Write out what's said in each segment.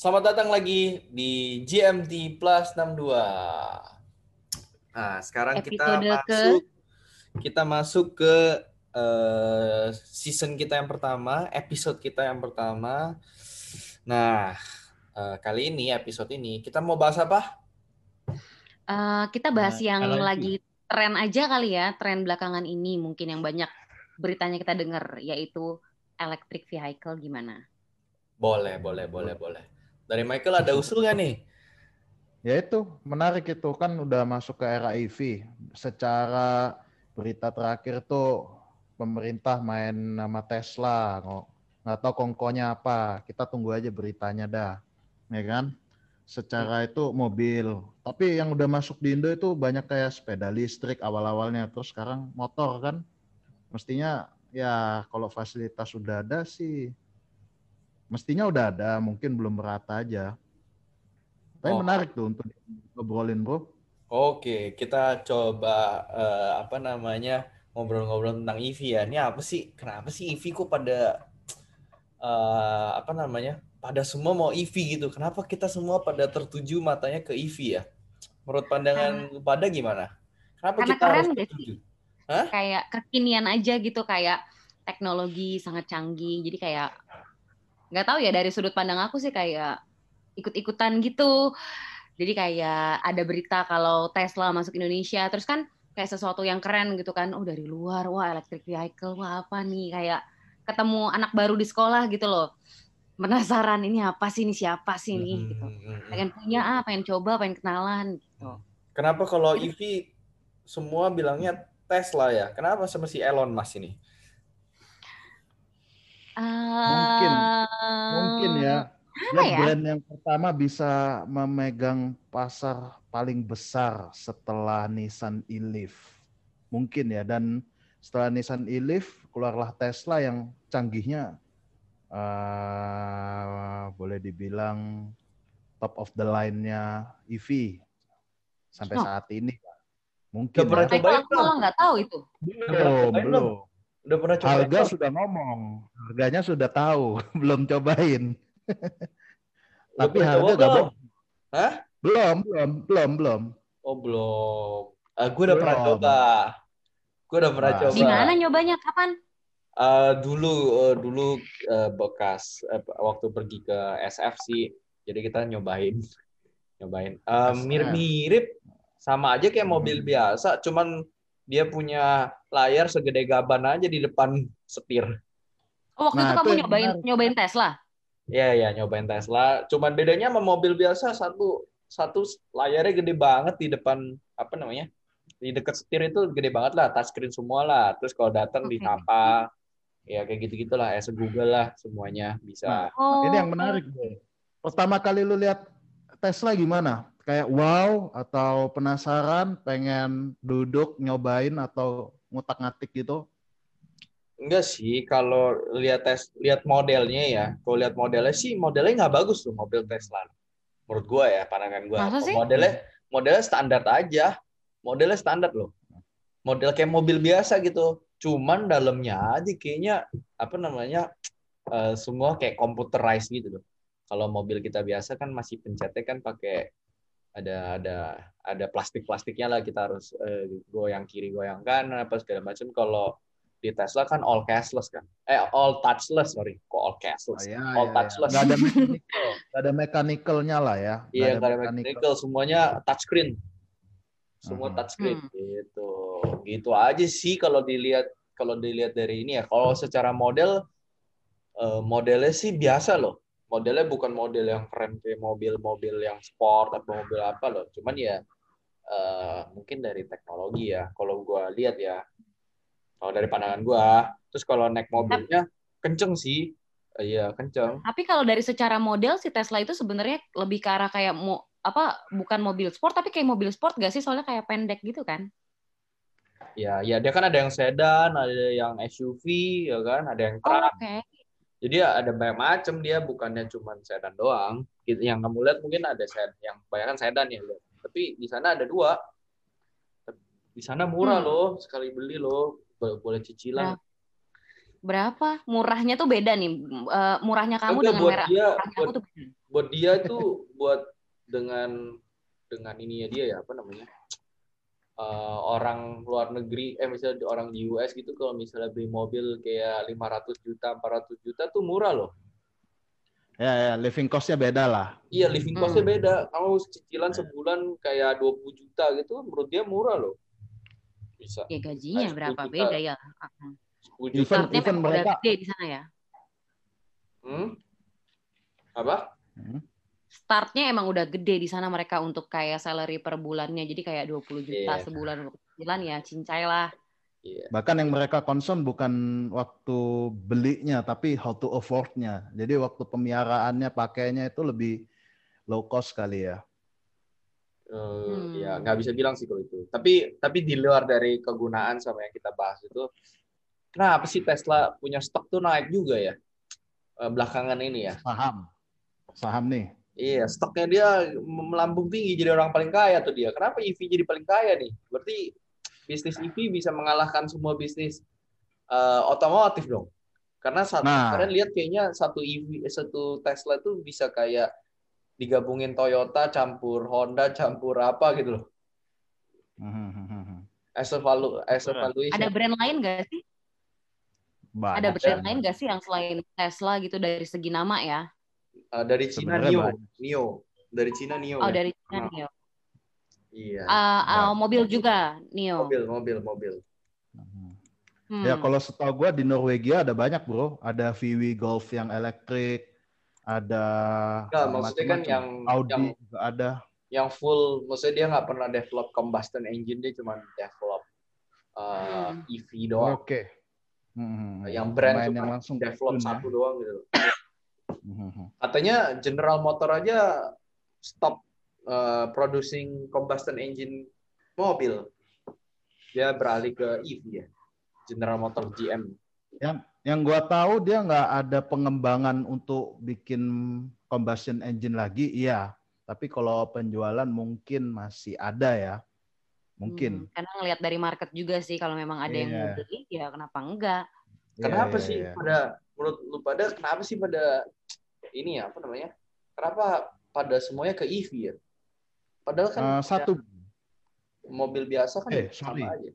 Selamat datang lagi di GMT Plus 62. Nah, sekarang kita Episode ke- masuk kita masuk ke eh, season kita yang pertama, episode kita yang pertama. Nah, eh, kali ini episode ini kita mau bahas apa? Eh, kita bahas Nah, yang lagi tren aja kali ya, tren belakangan ini mungkin yang banyak beritanya kita dengar yaitu electric vehicle gimana? Boleh, boleh, boleh, boleh. Dari Michael ada usul nggak nih? Ya itu menarik itu kan udah masuk ke era EV. Secara berita terakhir tuh pemerintah main nama Tesla, nggak nggak tahu kongkonya apa. Kita tunggu aja beritanya dah, ya kan? Secara itu mobil, tapi yang udah masuk di Indo itu banyak kayak sepeda listrik awal-awalnya, terus sekarang motor kan. Mestinya ya kalau fasilitas udah ada sih, mestinya udah ada, mungkin belum merata aja. Tapi Oh. menarik tuh untuk ngobrolin bro. Oke, kita coba eh, apa namanya ngobrol-ngobrol tentang EV ya. Ini apa sih? Kenapa sih EV kok pada eh, apa namanya? Pada semua mau EV gitu. Kenapa kita semua pada tertuju matanya ke EV ya? Menurut pandangan pada gimana? Kenapa Karena kita harus tertuju? Kayak kekinian aja gitu, kayak teknologi sangat canggih. Jadi kayak nggak tahu ya dari sudut pandang aku sih kayak ikut-ikutan gitu. Jadi kayak ada berita kalau Tesla masuk Indonesia, terus kan kayak sesuatu yang keren gitu kan. Oh dari luar, wah electric vehicle, wah apa nih kayak ketemu anak baru di sekolah gitu loh. Penasaran ini apa sih, ini siapa sih nih gitu. Hmm, hmm, hmm. Pengen punya ah, pengen coba, pengen kenalan gitu. Kenapa kalau EV semua bilangnya Tesla ya? Kenapa sama si Elon Musk ini? Mungkin, Ah, Mungkin ya. Dia ya? brand yang pertama bisa memegang pasar paling besar setelah Nissan E-Leaf. Mungkin ya. Dan setelah Nissan E-Leaf keluarlah Tesla yang canggihnya eh, boleh dibilang top of the line-nya EV sampai Oh. saat ini. Mungkin Udah pernah ya. Cobain nggak tahu itu. belum, belum. Udah pernah coba? Harga sudah ngomong, harganya sudah tahu, belum cobain. Tapi harga coba gak belum? Hah? Belum, belum, belum, belum. Oh belum. Ah, gue udah pernah coba. Gue udah pernah Nah. coba. Gimana nyobanya? Kapan? Ah, dulu eh, dulu eh, bekas eh, waktu pergi ke SF sih. Jadi kita nyobain, nyobain. Eh, SF. Mirip-mirip sama aja kayak mobil Hmm. biasa, cuman dia punya layar segede gaban aja di depan setir. Oh, waktu Nah, itu kamu nyobain menarik. nyobain Tesla. Iya ya nyobain Tesla. Cuman bedanya sama mobil biasa satu satu layarnya gede banget di depan apa namanya di dekat setir itu gede banget lah touchscreen semua lah. Terus kalau datang Oke. disapa ya kayak gitu gitulah ya Google lah semuanya bisa. Oh, Ini yang menarik. Pertama kali lu lihat Tesla gimana? Kayak wow atau penasaran, pengen duduk nyobain atau ngutak-ngatik gitu? Enggak sih kalau lihat tes lihat modelnya ya. Kalau lihat modelnya sih modelnya nggak bagus tuh mobil Tesla. Menurut gua ya pandangan gua. Masa sih? Modelnya modelnya standar aja. Modelnya standar loh. Model kayak mobil biasa gitu. Cuman dalamnya aja kayaknya apa namanya eh, semua kayak computerized gitu loh. Kalau mobil kita biasa kan masih pencetnya kan pakai ada ada ada plastik-plastiknya lah kita harus eh, goyang kiri goyang kanan apa segala macam. Kalau di Tesla kan all cashless kan. Eh all touchless sorry. Kok all cashless? Oh, ya, all ya, ya. touchless. Nggak ada mechanical, nggak ada mechanical-nya lah ya. Nggak Iya, nggak ada mechanical, semuanya touchscreen. Semua Mhm. touchscreen Hmm. gitu. Gitu aja sih kalau dilihat kalau dilihat dari ini ya. Kalau secara model eh, modelnya sih biasa loh. Modelnya bukan model yang keren kayak mobil-mobil yang sport atau mobil apa loh. Cuman ya eh, mungkin dari teknologi ya. Kalau gua lihat ya. Kalau dari pandangan gua, terus kalau naik mobilnya kenceng sih. Iya, kenceng. Tapi kalau dari secara model si Tesla itu sebenarnya lebih ke arah kayak mau apa bukan mobil sport tapi kayak mobil sport gak sih soalnya kayak pendek gitu kan? Ya, ya dia kan ada yang sedan, ada yang SUV, ya kan, ada yang Oh, truck. oke. Jadi ya ada banyak macam dia, bukannya cuma sedan doang. Gitu, Yang kamu lihat mungkin ada sedan, yang kebanyakan sedan ya, lihat. tapi di sana ada dua. Di sana murah Hmm. loh, sekali beli loh, Bo- boleh cicilan. Berapa? Murahnya tuh beda nih. Eh, murahnya kamu Enggak, dengan buat merah. dia, Murahnya buat, aku tuh beda. buat dia tuh buat dengan dengan ininya dia ya apa namanya uh, orang luar negeri eh misalnya orang di US gitu kalau misalnya beli mobil kayak 500 juta 400 juta tuh murah loh Ya, ya, living cost-nya beda lah. iya living cost-nya Hmm. beda kamu cicilan sebulan kayak 20 juta gitu menurut dia murah loh bisa Ya gajinya Nah, berapa 10 juta. beda ya. 10 Even- juta even udah mereka- gede di sana ya. hmm? apa Hmm. Startnya emang udah gede di sana mereka untuk kayak salary per bulannya. Jadi kayak 20 juta Iya. sebulan untuk cicilan ya cincai lah. iya Bahkan yang mereka concern bukan waktu belinya, tapi how to afford-nya. Jadi waktu pemeliaraannya, pakainya itu lebih low cost kali ya. Eh, Hmm. ya nggak bisa bilang sih kalau itu. Tapi tapi di luar dari kegunaan sama yang kita bahas itu, kenapa sih Tesla punya stok tuh naik juga ya Eh, belakangan ini ya? Saham. Saham nih. Iya, stoknya dia melambung tinggi jadi orang paling kaya tuh dia. Kenapa EV jadi paling kaya nih? Berarti bisnis EV bisa mengalahkan semua bisnis eh, otomotif dong. Karena satu Nah. kalian lihat kayaknya satu EV satu Tesla itu bisa kayak digabungin Toyota campur Honda campur apa gitu loh. Hmm, As a valu as a valuation. Ada brand lain gak sih? Banyak Ada brand lain gak sih yang selain Tesla gitu dari segi nama ya? Eh, dari Cina Nio. Nio. Dari Cina Nio. Oh ya? dari China Nah. Nio. Iya. Ah, ah, mobil juga Nio. mobil, mobil, mobil. Hmm. Ya kalau setahu gue di Norwegia ada banyak bro. Ada VW Golf yang elektrik, ada Enggak, maksudnya kan yang Audi yang juga ada. yang full, maksudnya dia nggak pernah develop combustion engine, dia cuma develop uh, Hmm. EV doang. Oke. Hmm, Yang brand cuma yang langsung develop tune ya. satu doang gitu. Hmm, hmm. Katanya General Motor aja stop uh, producing combustion engine mobil. Dia beralih ke EV ya. General Motor GM. Yang gua tahu dia nggak ada pengembangan untuk bikin combustion engine lagi, iya. Tapi kalau penjualan mungkin masih ada ya, mungkin. Hmm, karena ngelihat dari market juga sih kalau memang ada yang mau Iya. beli ya kenapa enggak? Kenapa iya, sih iya. pada menurut lu pada kenapa sih pada ini ya apa namanya? Kenapa pada semuanya ke EV ya? Padahal kan Eh, satu, mobil biasa kan Eh, sama sorry. aja.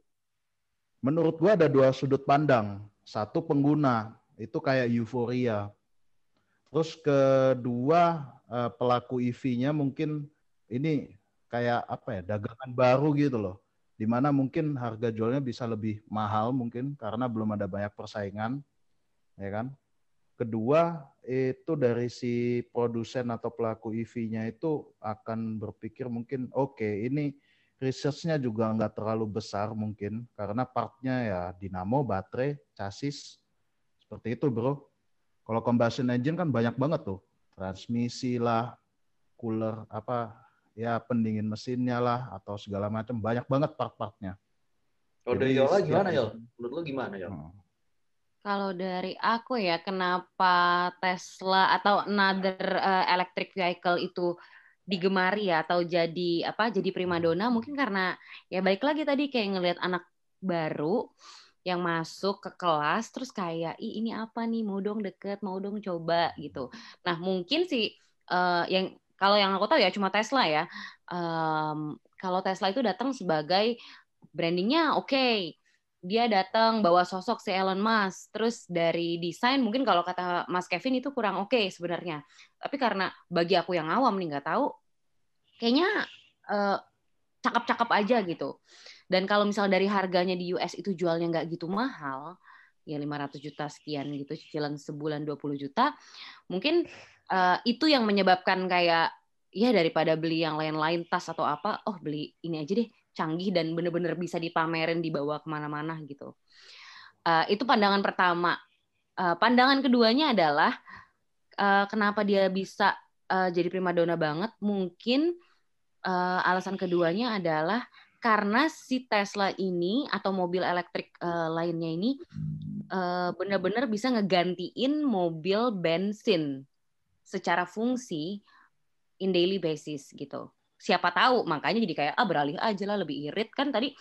menurut gua ada dua sudut pandang. Satu pengguna itu kayak euforia. Terus kedua eh, pelaku EV-nya mungkin ini kayak apa ya dagangan baru gitu loh. Di mana mungkin harga jualnya bisa lebih mahal mungkin karena belum ada banyak persaingan, ya kan? Kedua itu dari si produsen atau pelaku EV-nya itu akan berpikir mungkin oke ini research-nya juga nggak terlalu besar mungkin karena partnya ya dinamo, baterai, chassis seperti itu bro. Kalau combustion engine kan banyak banget tuh transmisi lah, cooler apa ya pendingin mesinnya lah atau segala macam banyak banget part-partnya. Kalau dari Yola gimana Yol? Menurut lu gimana Yol? Hmm. Kalau dari aku ya kenapa Tesla atau another uh, electric vehicle itu digemari ya atau jadi apa jadi primadona mungkin karena ya baik lagi tadi kayak ngelihat anak baru yang masuk ke kelas terus kayak ih ini apa nih? Mau dong deket mau dong coba gitu. Nah mungkin sih eh, yang kalau yang aku tahu ya cuma Tesla ya. Em, kalau Tesla itu datang sebagai brandingnya oke dia datang bawa sosok si Elon Musk. Terus dari desain mungkin kalau kata Mas Kevin itu kurang oke sebenarnya. Tapi karena bagi aku yang awam nih nggak tahu kayaknya eh, cakep-cakep aja gitu. Dan kalau misal dari harganya di US itu jualnya nggak gitu mahal ya 500 juta sekian gitu cicilan sebulan 20 juta mungkin eh, itu yang menyebabkan kayak ya daripada beli yang lain-lain tas atau apa oh beli ini aja deh canggih dan bener-bener bisa dipamerin dibawa ke mana-mana gitu. Eh, itu pandangan pertama. Eh, pandangan keduanya adalah eh, kenapa dia bisa eh, jadi primadona banget? Mungkin eh, alasan keduanya adalah karena si Tesla ini atau mobil elektrik eh, lainnya ini eh, benar-benar bisa ngegantiin mobil bensin secara fungsi in daily basis gitu. Siapa tahu makanya jadi kayak ah beralih aja lah lebih irit kan tadi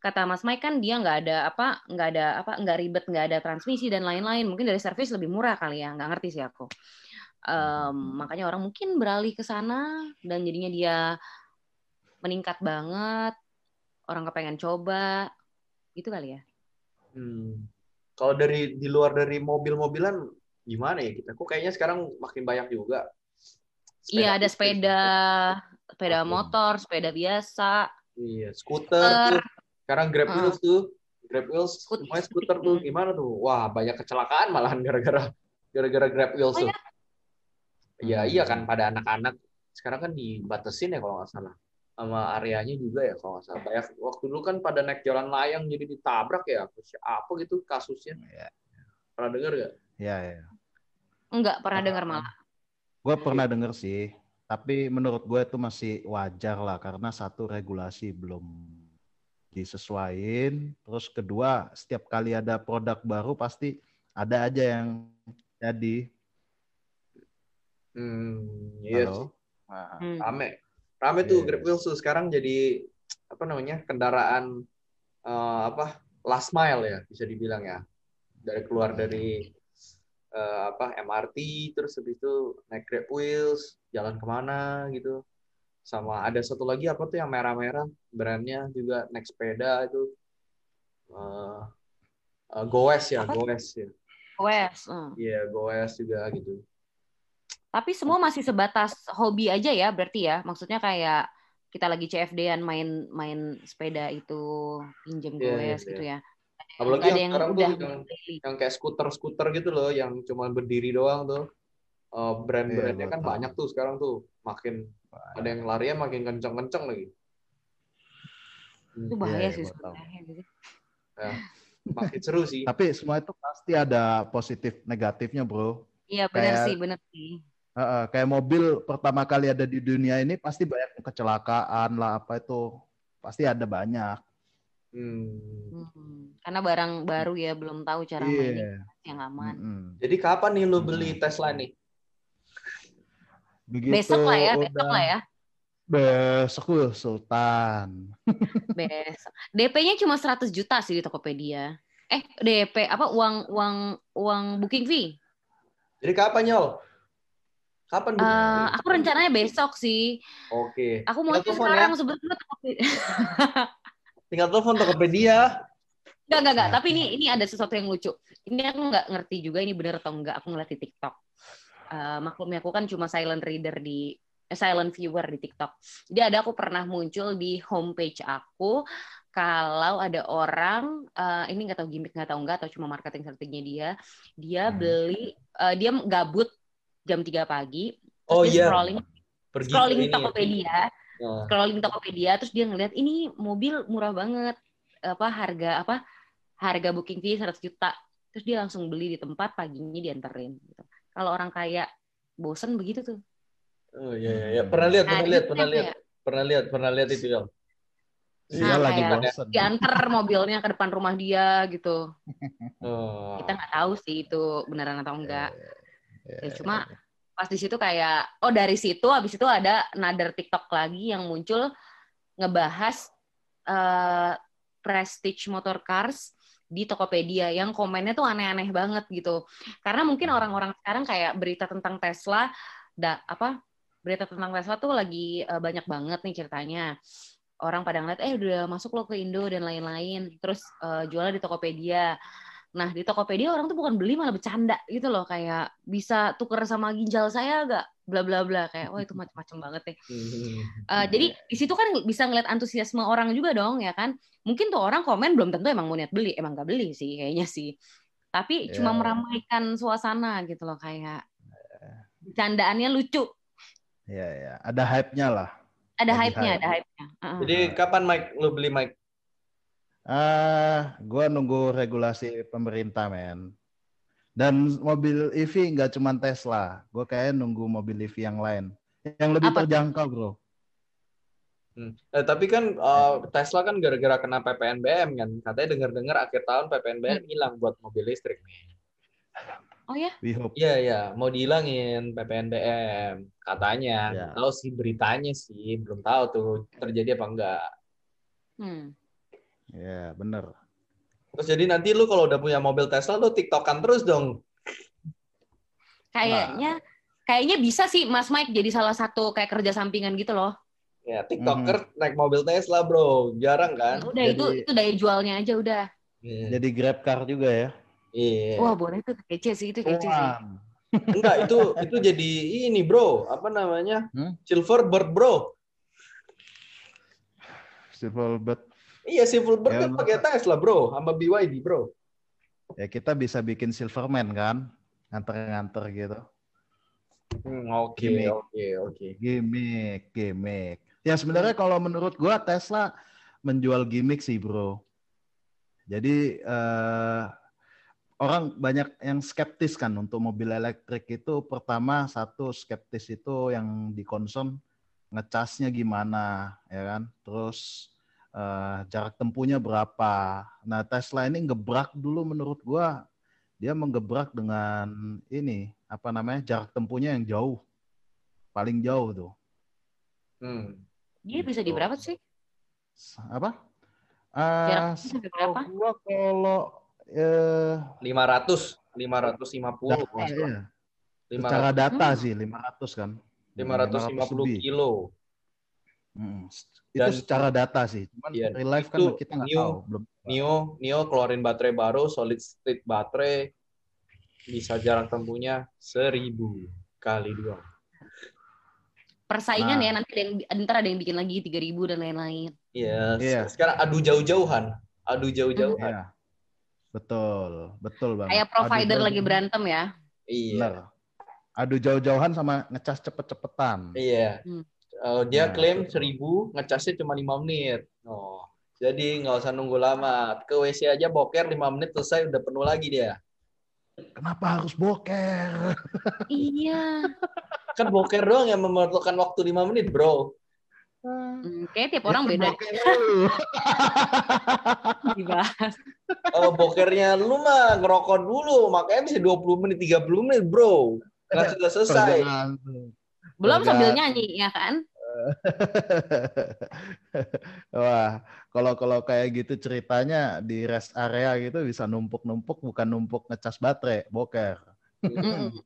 kata Mas Mike kan dia nggak ada apa nggak ada apa nggak ribet nggak ada transmisi dan lain-lain mungkin dari servis lebih murah kali ya nggak ngerti sih aku. Em, makanya orang mungkin beralih ke sana dan jadinya dia meningkat banget. Orang kepengen coba, gitu kali ya. Hmm. Kalau dari di luar dari mobil-mobilan gimana ya kita? Kok kayaknya sekarang makin banyak juga. Iya ada sepeda, sepeda Oke. motor, sepeda biasa. Iya, skuter tuh. Sekarang Grab Uh. Wheels tuh. Grab Wheels, Skut- semuanya skuter tuh. Gimana tuh? Wah, banyak kecelakaan malahan gara-gara gara-gara Grab Wheels Oh, tuh. Ya Hmm. iya kan pada anak-anak sekarang kan dibatasin ya kalau nggak salah sama areanya juga ya kalau nggak salah. Banyak waktu dulu kan pada naik jalan layang jadi ditabrak ya. Apa gitu kasusnya? Ya, Pernah dengar nggak? ya. ya. Enggak pernah Ah. dengar malah. Gue pernah denger sih, tapi menurut gue itu masih wajar lah karena satu regulasi belum disesuaiin, terus kedua setiap kali ada produk baru pasti ada aja yang jadi. Hmm, iya sih. Halo? Nah, Hmm. rame rame tuh Yes. Grab Wheels tuh sekarang jadi apa namanya kendaraan eh, apa last mile ya bisa dibilang ya dari keluar dari eh, apa MRT terus habis itu naik Grab Wheels jalan ke mana gitu sama ada satu lagi apa tuh yang merah-merah brandnya juga naik sepeda itu eh eh, Goes ya Apa? Goes ya hmm. iya Goes juga gitu Tapi semua masih sebatas hobi aja ya berarti ya. Maksudnya kayak kita lagi CFD-an main main sepeda itu pinjem Iya, iya, goes gitu ya. Apalagi yang yang sekarang tuh udah yang yang kayak skuter-skuter gitu loh, yang cuma berdiri doang tuh. Eh, brand-brandnya Iya, kan banyak tuh sekarang tuh. Makin ada yang larinya makin kenceng-kenceng lagi. Itu Hmm, bahaya Iya, sih iya, sebenarnya gitu. makin seru sih. Tapi semua itu pasti ada positif negatifnya, bro. Iya benar Kayak- sih, benar sih. Heeh, kayak mobil pertama kali ada di dunia ini pasti banyak kecelakaan lah apa itu pasti ada banyak. Hmm. Hmm. Karena barang baru ya belum tahu cara mainnya Iya. yang aman. Mm-mm. Jadi kapan nih lu beli Tesla nih? Begitu Besok lah ya, besok udah- lah ya. Besok lu Sultan. Besok. DP-nya cuma 100 juta sih di Tokopedia. Eh, DP apa uang uang uang booking fee? Jadi kapan nyol? Kapan beli? Eh, aku rencananya besok sih. Oke. Aku mau ya. sekarang sebetulnya Tokopedia. Tinggal telepon Tokopedia. Enggak, enggak, enggak. Tapi ini ini ada sesuatu yang lucu. Ini aku nggak ngerti juga ini benar atau enggak. Aku ngeliat di TikTok. Eh, maklumnya aku kan cuma silent reader di eh, silent viewer di TikTok. Jadi ada aku pernah muncul di homepage aku kalau ada orang eh, ini nggak tahu gimmick nggak tahu enggak atau cuma marketing strateginya dia, dia Hmm. beli eh, dia gabut jam 3 pagi. Oh dia iya. scrolling Pergi scrolling ini. Tokopedia Nah, scrolling Tokopedia terus dia ngeliat ini mobil murah banget apa harga apa harga booking fee 100 juta terus dia langsung beli di tempat paginya dianterin gitu. kalau orang kaya bosen begitu tuh Oh iya iya iya. Pernah lihat, Nah, pernah lihat, pernah lihat. kayak Pernah lihat, pernah lihat itu ya. Iya Nah, lagi bosen. diantar mobilnya ke depan rumah dia gitu Oh. kita nggak tahu sih itu beneran atau enggak Iya, Ya, cuma pas di situ kayak oh dari situ habis itu ada another TikTok lagi yang muncul ngebahas eh, prestige motor cars di Tokopedia yang komennya tuh aneh-aneh banget gitu. Karena mungkin orang-orang sekarang kayak berita tentang Tesla da, apa berita tentang Tesla tuh lagi eh, banyak banget nih ceritanya. Orang pada ngeliat eh udah masuk lo ke Indo dan lain-lain. Terus eh, jualnya di Tokopedia. Nah, di Tokopedia orang tuh bukan beli malah bercanda gitu loh kayak bisa tuker sama ginjal saya gak bla bla bla kayak wah itu macam-macam banget ya. Eh, jadi di situ kan bisa ngeliat antusiasme orang juga dong ya kan. Mungkin tuh orang komen belum tentu emang mau niat beli, emang gak beli sih kayaknya sih. Tapi cuma Ya. meramaikan suasana gitu loh kayak bercandaannya lucu. Iya, iya. Ada hype-nya lah. Ada hype-nya, hype. ada hype-nya. Heeh. Jadi kapan Mike lu beli Mike? Ah, gua nunggu regulasi pemerintah, men. Dan mobil EV nggak cuma Tesla. Gue kayak nunggu mobil EV yang lain. Yang lebih Apa? terjangkau, bro. Hmm. Eh, tapi kan eh, Tesla kan gara-gara kena PPNBM kan. Katanya dengar-dengar akhir tahun PPNBM hilang buat mobil listrik nih. Oh ya? We hope. Iya iya, mau dihilangin PPNBM katanya. Ya. Nggak Tahu sih beritanya sih, belum tahu tuh terjadi apa enggak. Hmm. Ya, bener. Terus jadi nanti lu kalau udah punya mobil Tesla lu TikTokan terus dong. Kayaknya kayaknya bisa sih Mas Mike jadi salah satu kayak kerja sampingan gitu loh. Ya, TikToker naik mobil Tesla, bro. Jarang kan? Udah itu Jadi- itu daya jualnya aja udah. Iya. Jadi Grab car juga ya. Iya. Wah boleh tuh kece sih itu kece sih. Enggak, itu itu jadi ini, bro. Apa namanya? Hmm? Silverbird, bro. Silverbird. Iya, Silverbird Ya, kan pakai Tesla, bro. Sama BYD, bro. Ya kita bisa bikin Silverman kan, nganter-nganter gitu. Hmm, oke, oke, oke. Gimmick, gimmick. Ya sebenarnya kalau menurut gua Tesla menjual gimmick sih bro. Jadi eh, orang banyak yang skeptis kan untuk mobil elektrik itu pertama satu skeptis itu yang di concern ngecasnya gimana ya kan. Terus eh, jarak tempuhnya berapa. Nah Tesla ini ngebrak dulu menurut gua dia menggebrak dengan ini apa namanya jarak tempuhnya yang jauh paling jauh tuh Hmm. Dia bisa di Gitu. berapa sih? apa? Jaraknya Ah, sampai setahu berapa? gua kalau eh 500, 550. data, Mas, Bro. ya. 500, secara data Hmm. sih 500 kan. 550 lebih. kilo. Mm. Dan- Itu secara data sih. Cuman Iya, real life kan itu kita nggak new- tahu belum. Nio, Nio keluarin baterai baru, solid state baterai. Bisa jarak tempuhnya 1000 kali dua. Persaingan Nah. ya nanti ada yang ntar ada yang bikin lagi 3000 dan lain-lain. Iya, Iya. sekarang adu jauh-jauhan. Adu jauh-jauhan. Iya. Betul, betul banget. Kayak provider Adu lagi berantem ya. Iya. Bener. Adu jauh-jauhan sama ngecas cepet-cepetan. Iya. Hmm. Eh, dia Nah, klaim. 1000, ngecasnya cuma 5 menit. Oh. Jadi nggak usah nunggu lama. Ke WC aja boker 5 menit selesai udah penuh lagi dia. Kenapa harus boker? iya. Kan boker doang yang memerlukan waktu 5 menit, Bro. Hmm, kayak tiap orang beda Boker lu. dibahas. Oh, bokernya lu mah ngerokok dulu, makanya bisa 20 menit, 30 menit, Bro. Nggak sudah selesai. Belum sambil nyanyi ya kan? Wah, kalau kalau kayak gitu ceritanya di rest area gitu bisa numpuk-numpuk bukan numpuk ngecas baterai, boker.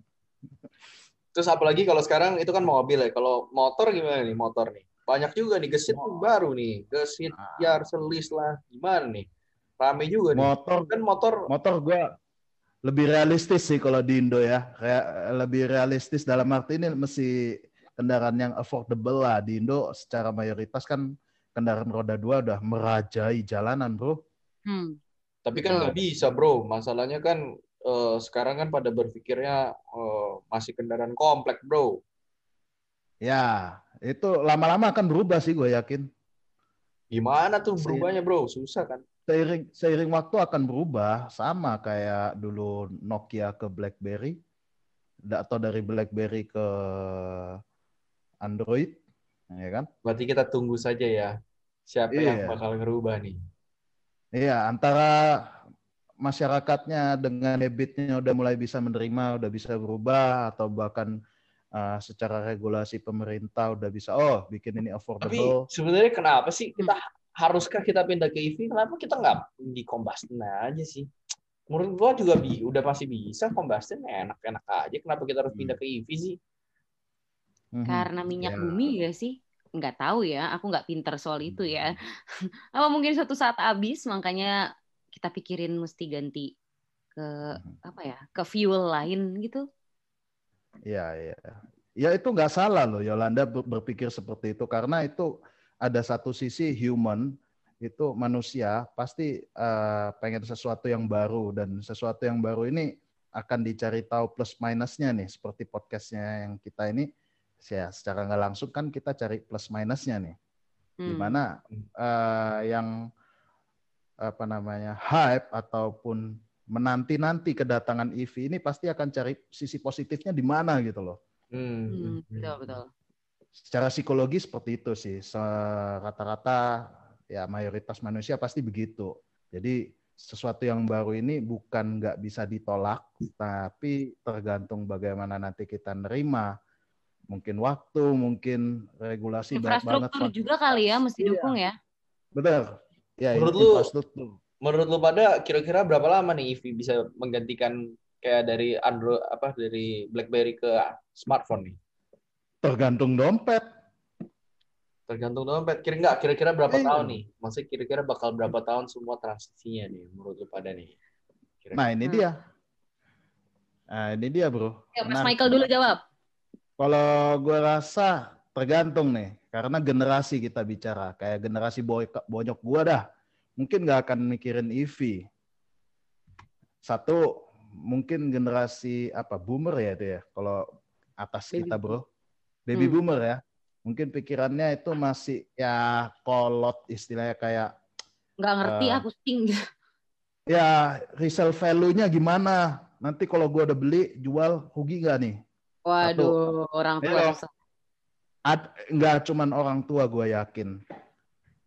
Terus apalagi kalau sekarang itu kan mobil ya. Kalau motor gimana nih motor nih? Banyak juga nih gesit Oh. baru nih. Gesit, Ah. jar, selis lah. Gimana nih? Rame juga nih. Motor Kan motor motor gua lebih realistis sih kalau di Indo ya. Kayak lebih realistis dalam arti ini mesti kendaraan yang affordable lah di Indo secara mayoritas kan kendaraan roda dua udah merajai jalanan, Bro. Hmm. Tapi kan nggak bisa, bro. Masalahnya kan eh, sekarang kan pada berpikirnya eh, masih kendaraan komplek, bro. Ya, itu lama-lama akan berubah sih gue yakin. Gimana tuh berubahnya, bro? Susah kan? Seiring seiring waktu akan berubah sama kayak dulu Nokia ke BlackBerry atau dari BlackBerry ke Android, ya kan? Berarti kita tunggu saja ya. Siapa yang Iya. bakal ngerubah nih? Iya, antara masyarakatnya dengan habitnya udah mulai bisa menerima, udah bisa berubah, atau bahkan uh, secara regulasi pemerintah udah bisa, oh bikin ini Tapi affordable. sebenarnya kenapa sih kita haruskah kita pindah ke EV? Kenapa kita nggak di combustion aja sih? Menurut gua juga bi udah masih bisa combustion enak-enak aja. Kenapa kita harus Hmm. pindah ke EV sih? Mhm. Karena minyak Ya. bumi ya sih? Nggak tahu ya, aku nggak pinter soal itu ya. Apa mungkin suatu saat habis, makanya kita pikirin mesti ganti ke Mhm. apa ya, ke fuel lain gitu. Iya, iya. Ya itu nggak salah loh Yolanda ber- berpikir seperti itu karena itu ada satu sisi human itu manusia pasti eh, pengen sesuatu yang baru dan sesuatu yang baru ini akan dicari tahu plus minusnya nih seperti podcastnya yang kita ini ya secara nggak langsung kan kita cari plus minusnya nih Hmm. di mana eh, yang apa namanya hype ataupun menanti-nanti kedatangan EV ini pasti akan cari sisi positifnya di mana gitu loh. Hmm. Hmm, betul betul. Secara psikologi seperti itu sih. Rata-rata ya mayoritas manusia pasti begitu. Jadi sesuatu yang baru ini bukan nggak bisa ditolak, tapi tergantung bagaimana nanti kita nerima. Mungkin waktu, mungkin regulasi banyak banget. Infrastruktur juga kali ya mesti Iya. dukung ya. Benar. Ya, Menurut lu- infrastruktur. Menurut lu pada kira-kira berapa lama nih EV bisa menggantikan kayak dari Android apa dari BlackBerry ke smartphone nih? Tergantung dompet. Tergantung dompet. Kira nggak kira-kira berapa Iya. tahun nih? Maksudnya kira-kira bakal berapa tahun semua transisinya nih menurut lu pada nih? Kira-kira. Nah, ini Hmm. dia. Nah, ini dia, Bro. Ya, Mas. Michael dulu jawab. Kalau gue rasa tergantung nih, karena generasi kita bicara, kayak generasi boy, bonyok gue dah, mungkin nggak akan mikirin EV. Satu, mungkin generasi apa boomer ya itu ya, kalau atas Baby kita bro, baby Hmm. boomer ya, mungkin pikirannya itu masih ya kolot istilahnya kayak Nggak ngerti Eh, aku pusing. ya resale value-nya gimana? Nanti kalau gue udah beli jual rugi nggak nih? Waduh, orang tua susah. Ad, nggak cuman orang tua gue yakin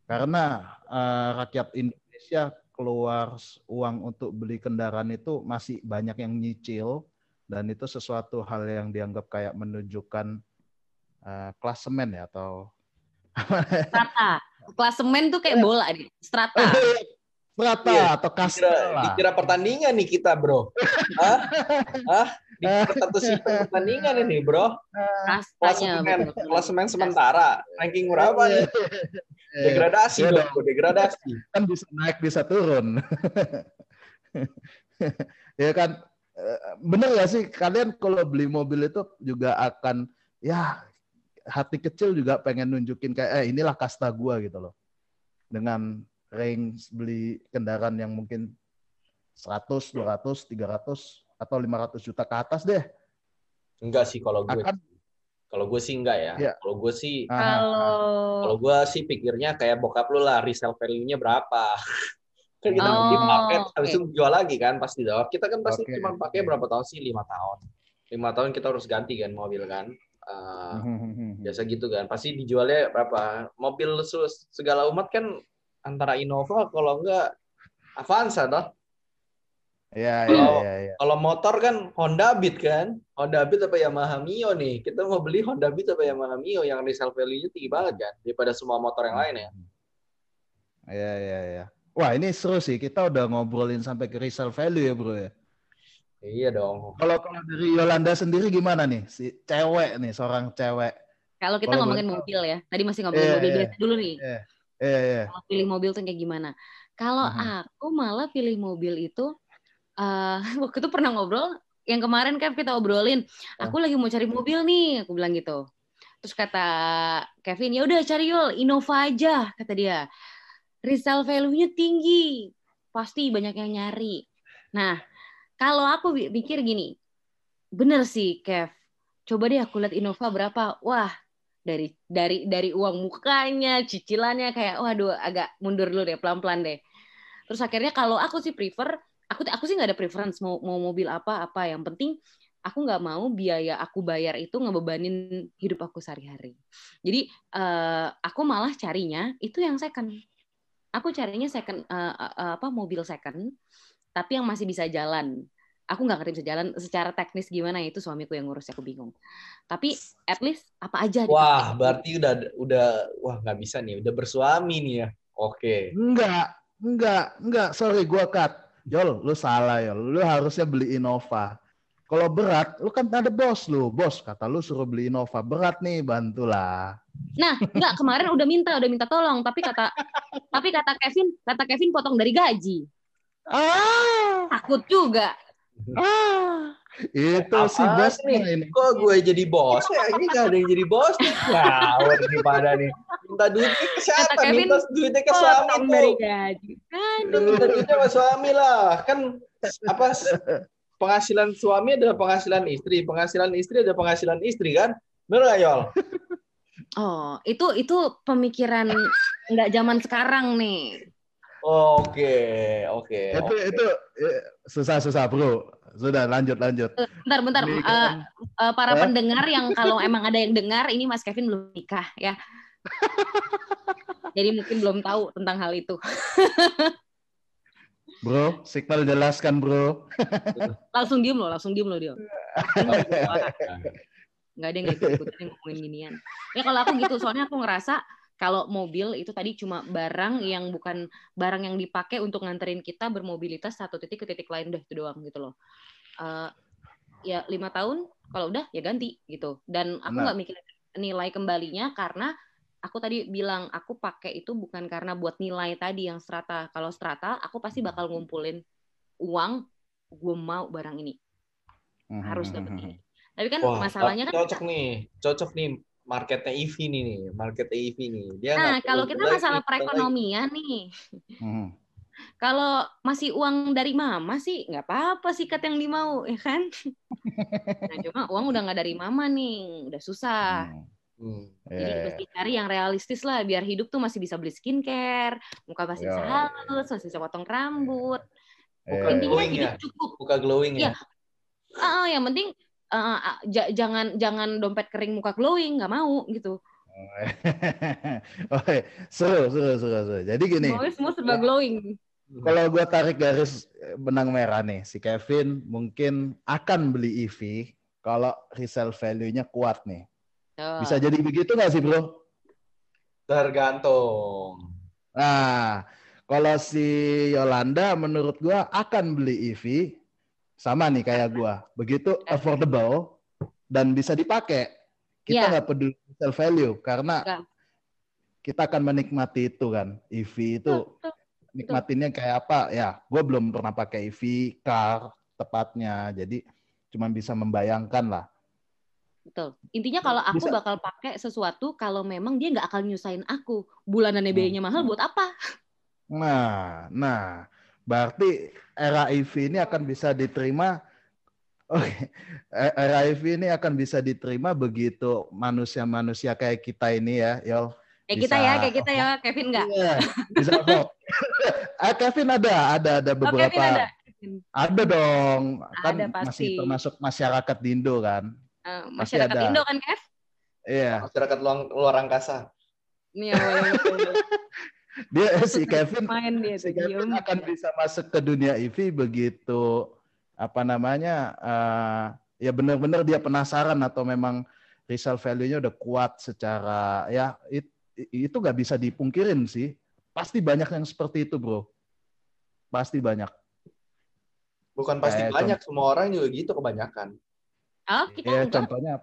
karena eh, rakyat Indonesia keluar uang untuk beli kendaraan itu masih banyak yang nyicil dan itu sesuatu hal yang dianggap kayak menunjukkan eh, klasemen ya atau Strata. Klasemen tuh kayak bola nih. Strata. strata Iya, atau kasta Dikira, lah. dikira pertandingan nih kita, bro. Hah? Hah? Dikira pertandingan ini, bro. Kastanya. Klasemen, klasemen sementara. Ranking berapa nih? Eh, Degradasi Iya dong, bro. degradasi. kan bisa naik bisa turun. ya kan Eh, bener gak sih kalian kalau beli mobil itu juga akan ya hati kecil juga pengen nunjukin kayak eh inilah kasta gua gitu loh. Dengan range beli kendaraan yang mungkin 100, 200, 300 atau 500 juta ke atas deh. Enggak sih kalau gue. Akan Kalau gue sih enggak ya. Iya. Kalau gue sih Kalau kalau gue sih pikirnya kayak bokap lu lah resale value-nya berapa. kan kita Oh, beli paket habis oke. itu jual lagi kan pasti dong. Kita kan pasti Oke, cuma pakai oke. berapa tahun sih? lima tahun. Lima tahun kita harus ganti kan mobil kan. Eh, biasa gitu kan. Pasti dijualnya berapa? Mobil se- segala umat kan antara Innova kalau enggak Avanza toh. Ya, ya, Kalau- ya, ya. Kalau motor kan Honda Beat kan. Honda Beat apa Yamaha Mio nih. Kita mau beli Honda Beat apa Yamaha Mio yang resale value-nya tinggi banget kan daripada semua motor yang lain ya. Ya, ya, ya. Wah, ini seru sih. Kita udah ngobrolin sampai ke resale value ya, Bro ya. Iya dong. Kalau kalau dari Yolanda sendiri gimana nih? Si cewek nih, seorang cewek. kalau kita Kalau ngomongin boleh mobil ya. Tadi masih ngomongin Iya, mobil iya. biasa dulu nih. Eh, eh, Kalau pilih mobil tuh kayak gimana? Kalau Mhm. aku malah pilih mobil itu eh waktu itu pernah ngobrol yang kemarin kan kita obrolin, aku lagi mau cari mobil nih, aku bilang gitu. Terus kata Kevin, ya udah cari Yul, Innova aja, kata dia. Resale value-nya tinggi, pasti banyak yang nyari. Nah, kalau aku pikir gini, bener sih Kev, coba deh aku lihat Innova berapa, wah dari dari dari uang mukanya, cicilannya kayak waduh agak mundur dulu deh, pelan-pelan deh. Terus akhirnya kalau aku sih prefer, aku aku sih nggak ada preference mau mau mobil apa apa, yang penting aku nggak mau biaya aku bayar itu ngebebanin hidup aku sehari-hari. Jadi eh, aku malah carinya itu yang second. Aku carinya second eh, eh, apa mobil second, tapi yang masih bisa jalan. Aku nggak ngerti bisa jalan secara teknis gimana itu suamiku yang ngurus aku bingung. Tapi at least apa aja dipakai. Wah, berarti udah udah wah nggak bisa nih, udah bersuami nih ya. Oke. Enggak, enggak, enggak. Sorry, gua cut. Yol, lu salah Yol. Lu harusnya beli Innova. Kalau berat, lu kan ada bos lu. Bos kata lu suruh beli Innova. Berat nih, bantulah. Nah, enggak kemarin udah minta, udah minta tolong, tapi kata tapi kata Kevin, kata Kevin potong dari gaji. Ah, Takut juga. ah. Itu si Apaan bosnya nih? ini. Kok gue jadi bos? Ya, ini nggak ada yang jadi bos. Ngawur nih pada nih. Minta duitnya ke siapa? Kata Kevin, Minta duitnya ke suami Potong dari tuh. gaji. Minta duitnya sama suami lah. Kan apa penghasilan suami adalah penghasilan istri, penghasilan istri adalah penghasilan istri kan? Bener nggak Yol? Oh, itu itu pemikiran nggak zaman sekarang nih. Oke, oke. Itu itu eh, susah-susah, Bro. Sudah lanjut lanjut. Bentar, bentar. Ini Eh, kan- eh, para Hah? pendengar yang kalau emang ada yang dengar, ini Mas Kevin belum nikah ya. Jadi mungkin belum tahu tentang hal itu. Bro, signal jelaskan, Bro. Langsung diem loh, langsung diem loh dia. nggak ada yang yang ngomongin ginian. Ya kalau aku gitu, soalnya aku ngerasa kalau mobil itu tadi cuma barang yang bukan barang yang dipakai untuk nganterin kita bermobilitas satu titik ke titik lain udah itu doang gitu loh. eh, ya lima tahun kalau udah ya ganti gitu. Dan aku nggak mikir nilai kembalinya karena aku tadi bilang aku pakai itu bukan karena buat nilai tadi yang strata. Kalau strata aku pasti bakal ngumpulin uang gue mau barang ini. Hmm, harus hmm, dapet hmm, ini. hmm. tapi kan Wah, masalahnya kan cocok nih, cocok nih marketnya EV nih nih, marketnya EV nih. Dia nah kalau kita lagi, masalah perekonomian nih Hmm. kalau masih uang dari mama sih nggak apa-apa sikat yang dimau ya kan nah cuma uang udah nggak dari mama nih udah susah Hmm. Hmm. Iya, Jadi iya. mesti cari yang realistis lah biar hidup tuh masih bisa beli skincare, muka masih bisa Iya. halus, masih bisa potong rambut. Iya, Intinya glowing hidup ya? cukup. Buka glowing Iya. ya. Ah, yang penting eh, ja- jangan jangan dompet kering muka glowing, nggak mau gitu. Oke, seru, seru, seru, seru. Jadi gini, Mau semua serba glowing. kalau gue tarik garis benang merah nih, si Kevin mungkin akan beli EV kalau resale value-nya kuat nih. Tuh. Bisa jadi begitu nggak sih, bro? Tergantung. Nah, kalau si Yolanda menurut gua akan beli EV sama nih kayak gua. Begitu affordable dan bisa dipakai. Kita Iya. nggak peduli resale value karena Nggak. kita akan menikmati itu kan. EV itu nikmatinnya kayak apa? Ya, gua belum pernah pakai EV car tepatnya. Jadi cuma bisa membayangkan lah. Betul. Intinya kalau aku Bisa. bakal pakai sesuatu kalau memang dia nggak akan nyusahin aku. Bulanannya Hmm. biayanya mahal buat apa? Nah, nah, berarti era EV ini akan bisa diterima. Oke, era EV ini akan bisa diterima begitu manusia-manusia kayak kita ini ya, Yol. Kayak Bisa. kita ya, kayak kita ya, Kevin nggak? Iya, bisa kok. ah, Kevin ada, ada, ada Oh, beberapa. Kevin ada. Ada dong, kan Ada, masih pasti. termasuk masyarakat Dindo kan. Eh, Pasti masyarakat ada. Indo kan, Kev? Iya, Masyarakat luar, luar angkasa. Nih, yang boleh dia si Kevin main dia si Kevin diem. akan bisa masuk ke dunia EV begitu apa namanya eh, ya benar-benar dia penasaran atau memang resale value-nya udah kuat secara ya it- itu nggak bisa dipungkirin sih pasti banyak yang seperti itu bro pasti banyak Bukan pasti Kayak banyak, semua orang juga gitu kebanyakan. Oh, kita ya enggak. contohnya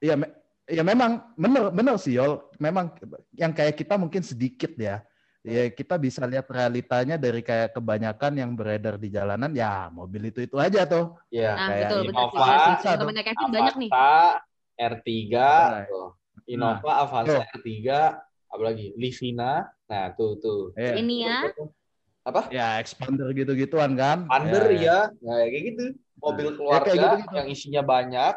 ya me- ya memang bener bener sih Yol memang yang kayak kita mungkin sedikit ya ya kita bisa lihat realitanya dari kayak kebanyakan yang beredar di jalanan ya mobil itu itu aja tuh Iya. Nah, kayak betul. Innova, betul Kevin banyak nih. Avanza, R3, Nah. tuh. Innova, Avanza, R3, apalagi Livina. Nah, tuh tuh. ya, Ini ya. Apa? ya expander gitu-gituan kan Under ya, ya. Nah, kayak gitu. Mobil Ya, keluarga kayak gitu-gitu. yang isinya banyak,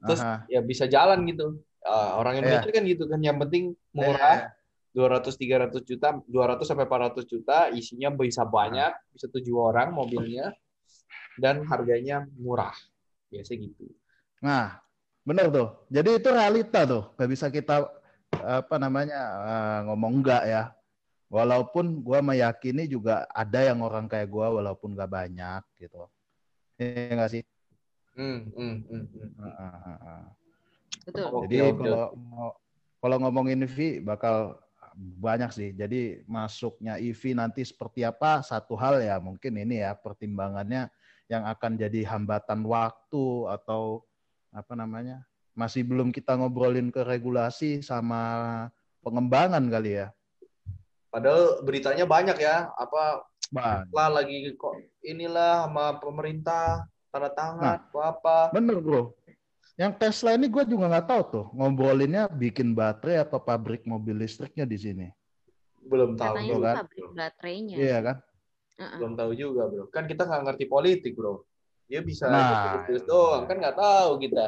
terus Aha. ya bisa jalan gitu. Ah, orang Indonesia kan gitu kan, yang penting murah. 200 300 juta, 200 sampai 400 juta, isinya bisa banyak, bisa tujuh orang mobilnya dan harganya murah. Biasa gitu. Nah, bener tuh. Jadi itu realita tuh. Gak bisa kita apa namanya eh, ngomong enggak ya. Walaupun gua meyakini juga ada yang orang kayak gua walaupun gak banyak gitu. Iya nggak sih? Hmm, hmm, hmm, hmm. Betul. Jadi kalau mau- kalau ngomongin EV bakal banyak sih. Jadi masuknya EV nanti seperti apa satu hal ya mungkin ini ya pertimbangannya yang akan jadi hambatan waktu atau apa namanya masih belum kita ngobrolin ke regulasi sama pengembangan kali ya. Padahal beritanya banyak ya, apa lah lagi kok inilah sama pemerintah tanda tangan apa apa. bener bro. Yang Tesla ini gue juga nggak tahu tuh ngobrolinnya bikin baterai atau pabrik mobil listriknya di sini. Belum tahu Katanya bro, kan? pabrik baterainya. Iya kan? Heeh. Belum tahu juga, Bro. Kan kita nggak ngerti politik, Bro. Dia bisa Nah. tulis doang, kan nggak tahu kita.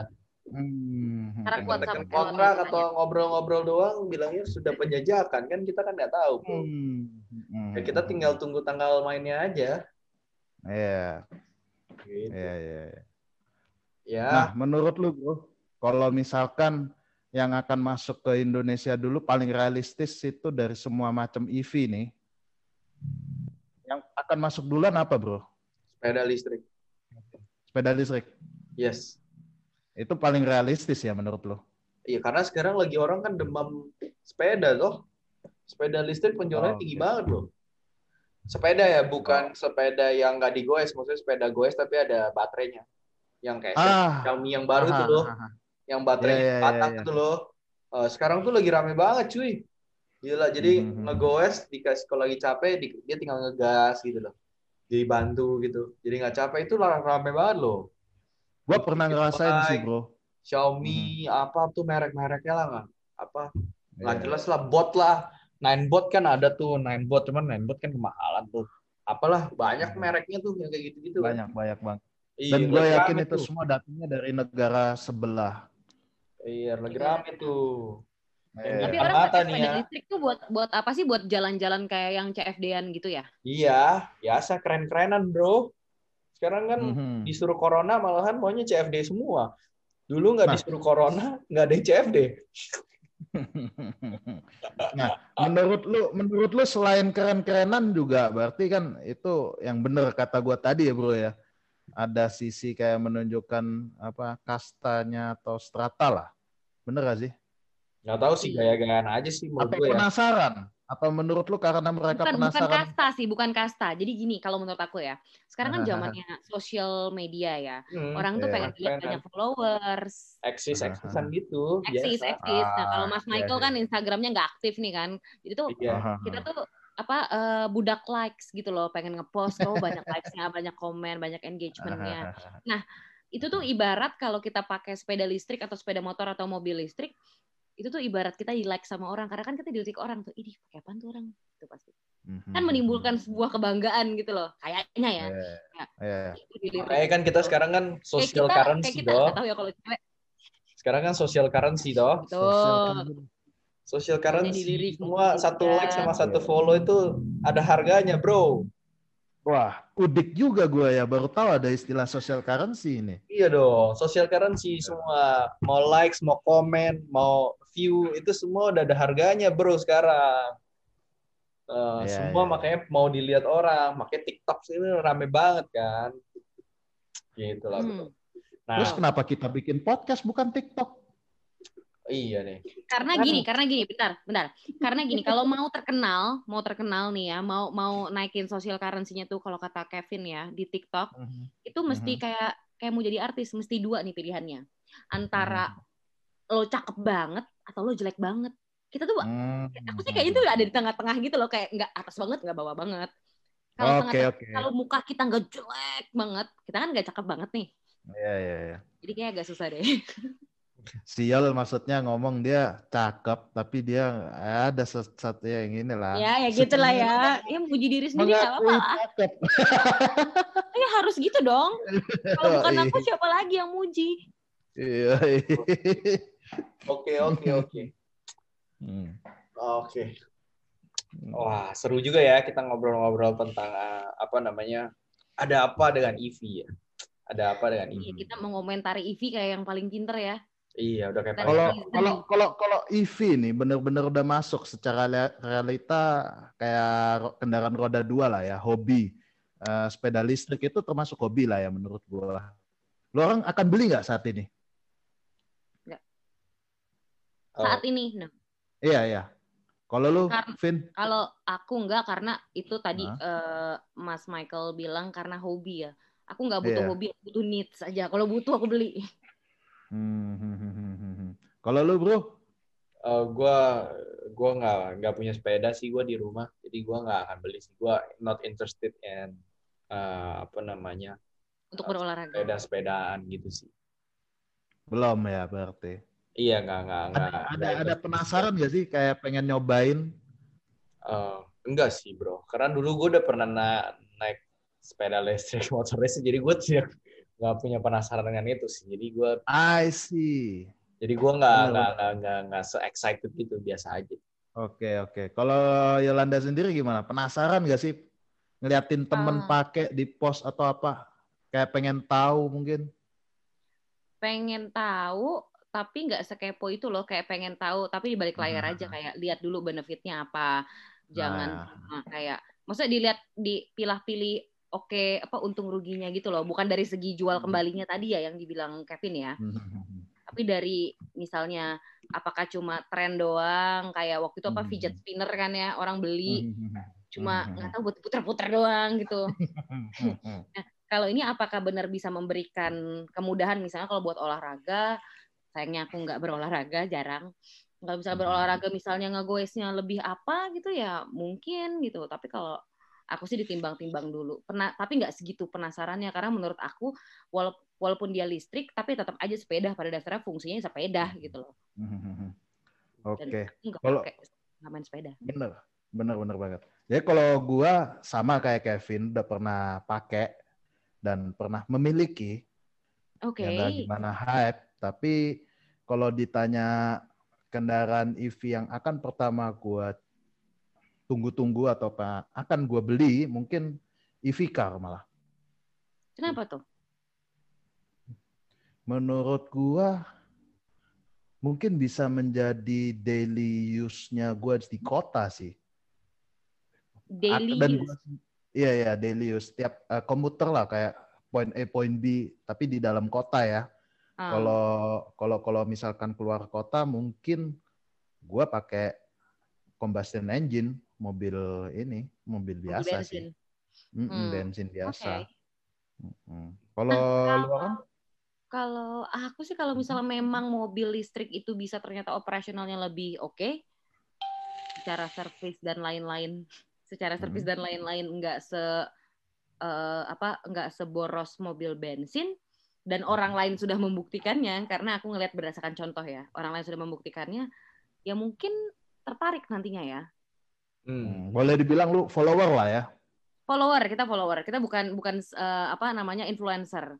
Hmm. Karena kuat sama kontrak atau ngobrol-ngobrol doang bilangnya sudah penjajakan kan kita kan nggak tahu bro. Hmm. Hmm. Ya, kita tinggal tunggu tanggal mainnya aja. Iya, Gitu. iya, iya. Ya, Nah, menurut lu, bro, kalau misalkan yang akan masuk ke Indonesia dulu paling realistis itu dari semua macam EV nih, yang akan masuk duluan apa, bro? sepeda listrik. Sepeda listrik. Yes. Itu paling realistis ya menurut lu? Iya, karena sekarang lagi orang kan demam sepeda loh. Sepeda listrik penjualannya Oh, tinggi oke. banget loh. Sepeda ya, bukan sepeda yang nggak digoes, maksudnya sepeda goes tapi ada baterainya. Yang kayak Ah. Xiaomi yang baru itu loh, yang baterainya Iya, iya, patah iya, iya. itu loh. Eh, sekarang tuh lagi rame banget cuy. Gila, jadi Mhm. ngegoes dikasih kalau lagi capek di- dia tinggal ngegas gitu loh. Jadi bantu gitu. Jadi nggak capek itu lah rame banget loh. Gua pernah ngerasain sih, Bro. Xiaomi apa tuh merek-mereknya lah nggak apa nggak Iya. jelas lah bot lah Ninebot kan ada tuh Ninebot cuman Ninebot kan kemahalan tuh apalah banyak Mhm. mereknya tuh yang kayak gitu-gitu. Banyak, banyak banget. Iya, Dan gue yakin itu tuh. semua datangnya dari negara sebelah. iya lagi Iya. rame tuh Eh, Tapi orang mata pakai nih sepeda ya. listrik tuh buat buat apa sih? Buat jalan-jalan kayak yang CFD-an gitu ya? iya biasa keren-kerenan bro sekarang kan mhm. disuruh corona malahan maunya CFD semua dulu nggak Nah. disuruh corona nggak ada yang CFD nah, menurut lu, menurut lu selain keren-kerenan juga berarti kan itu yang bener kata gua tadi ya bro ya. Ada sisi kayak menunjukkan apa kastanya atau strata lah. Bener gak sih? nggak tahu sih gaya-gayaan aja sih menurut Atau gue ya penasaran? Atau menurut lu karena mereka Bukan bukan penasaran? kasta sih, bukan kasta. Jadi gini, kalau menurut aku ya, sekarang kan zamannya sosial media ya. Hmm, Orang tuh iya. pengen lihat banyak followers, eksis eksisan gitu eksis, eksis. Nah, kalau Mas iya, Michael iya. kan Instagramnya nggak aktif nih kan. Jadi tuh Iya. kita tuh apa eh, budak likes gitu loh, pengen ngepost, oh banyak likes-nya, banyak komen, banyak engagement-nya. Itu tuh ibarat kalau kita pakai sepeda listrik atau sepeda motor atau mobil listrik, itu tuh ibarat kita di like sama orang karena kan kita dilirik orang tuh, ini pakai apaan tuh orang? Itu pasti. Mhm. Kan menimbulkan sebuah kebanggaan gitu loh, kayaknya ya. Iya, iya. Itu dilirik. Makanya kan kita sekarang kan kayak social kita, currency kayak kita doh. tahu ya kalau cewek Sekarang kan social currency doh. betul. Social currency dilirik semua juga. satu like sama satu Iya. follow itu ada harganya, bro. Wah, udik juga gue ya. Baru tahu ada istilah social currency ini. Iya dong, social currency semua. Mau likes, mau komen, mau view itu semua udah ada harganya, bro sekarang. Eh, Iya, semua iya. makanya mau dilihat orang, makanya TikTok ini rame banget kan. Gitu lah, bro. Hmm. Nah, Terus kenapa kita bikin podcast bukan TikTok? Iya nih. Karena Kan- gini, karena gini, bentar, bentar. Karena gini, kalau mau terkenal, mau terkenal nih ya, mau mau naikin social currency-nya tuh kalau kata Kevin ya di TikTok, itu mesti Mhm. kayak kayak mau jadi artis, mesti dua nih pilihannya. Antara Mhm. lo cakep banget atau lo jelek banget. Kita tuh Hmm. aku sih kayak itu ada di tengah-tengah gitu loh, kayak nggak atas banget, nggak bawah banget. Kalau Oke, tengah oke. kalau muka kita nggak jelek banget, kita kan nggak cakep banget nih. Iya, iya, iya. Jadi kayak agak susah deh. Sial maksudnya ngomong dia cakep, tapi dia ada sesuatu yang ini lah. ya, ya gitu lah ya. Ya muji diri sendiri nggak apa-apa cakep. Ya harus gitu dong. Kalau bukan Iya. aku siapa lagi yang muji? Iya. Oke, oke, oke. Hmm. Oke. Wah, seru juga ya kita ngobrol-ngobrol tentang eh, apa namanya? Ada apa dengan EV ya? Ada apa dengan? Iya, kita mengomentari Ivy kayak yang paling pinter ya. Iya, udah kayak Kalau- Kalau kalau kalau kalau EV nih bener-bener udah masuk secara rea- realita kayak kendaraan roda dua lah ya, hobi. Eh, sepeda listrik itu termasuk hobi lah ya menurut gua. Lo orang akan beli nggak saat ini? Oh, Saat ini, nah, Iya iya. Kalau lu, Karena- Vin, kalau aku nggak karena itu tadi Hah? eh, Mas Michael bilang karena hobi ya. Aku nggak butuh Iya. hobi, aku butuh needs aja. Kalau butuh aku beli. Hmm, hmm, hmm, hmm, kalau lu bro, eh, gua gua nggak nggak punya sepeda sih gua di rumah, jadi gua nggak akan beli sih. Gua not interested in eh, apa namanya Untuk berolahraga. sepeda sepedaan gitu sih. belum ya berarti. Iya nggak nggak Ada nggak. ada, ada interested. penasaran gak sih kayak pengen nyobain? Eh, enggak sih bro, karena dulu gue udah pernah na- naik sepeda listrik motor listrik, jadi gue tidak nggak punya penasaran dengan itu sih. Jadi gue I see. jadi gue nggak Benar, nggak nggak nggak nggak se excited gitu biasa aja. Oke oke. Kalau Yolanda sendiri gimana? Penasaran gak sih ngeliatin temen Ah. pakai di pos atau apa? Kayak pengen tahu mungkin? pengen tahu tapi nggak sekepo itu loh kayak pengen tahu tapi di balik layar Hmm. aja kayak lihat dulu benefitnya apa jangan Nah. kayak maksudnya dilihat dipilah-pilih oke apa untung ruginya gitu loh bukan dari segi jual Hmm. kembalinya tadi ya yang dibilang Kevin ya tapi dari misalnya apakah cuma tren doang kayak waktu itu apa Hmm. fidget spinner kan ya orang beli cuma Hmm. nggak tahu buat puter-puter doang gitu. Kalau ini apakah benar bisa memberikan kemudahan misalnya kalau buat olahraga, sayangnya aku nggak berolahraga jarang. Nggak bisa Hmm. berolahraga misalnya ngegoesnya lebih apa gitu ya mungkin gitu. Tapi kalau aku sih ditimbang-timbang dulu. Pernah tapi nggak segitu penasarannya karena menurut aku wala- walaupun dia listrik tapi tetap aja sepeda pada dasarnya fungsinya sepeda gitu loh. Oke, Aku nggak Kalau- nggak main sepeda. bener, bener, bener banget. Jadi kalau gua sama kayak Kevin udah pernah pakai dan pernah memiliki, Oke. ya nggak gimana hype, tapi kalau ditanya kendaraan EV yang akan pertama gua tunggu-tunggu atau apa akan gua beli, mungkin EV car malah. Kenapa tuh? Menurut gua mungkin bisa menjadi daily use-nya gua di kota sih. Daily dan use. gua- iya ya daily use tiap eh, komuter lah kayak point A point B tapi di dalam kota ya Ah, kalau kalau kalau misalkan keluar kota mungkin gua pakai combustion engine mobil ini mobil mobil biasa bensin. sih Mm-mm, Hmm, bensin biasa Oke. Mm-mm. kalau Nah, lu orang Kalau aku sih kalau misalnya memang mobil listrik itu bisa ternyata operasionalnya lebih oke, secara servis dan lain-lain, secara servis Mhm. dan lain-lain enggak se eh, apa enggak seboros mobil bensin dan orang lain sudah membuktikannya karena aku ngelihat berdasarkan contoh ya orang lain sudah membuktikannya ya mungkin tertarik nantinya ya Hmm. Hmm, boleh dibilang lu follower lah ya follower kita follower kita bukan bukan eh, apa namanya influencer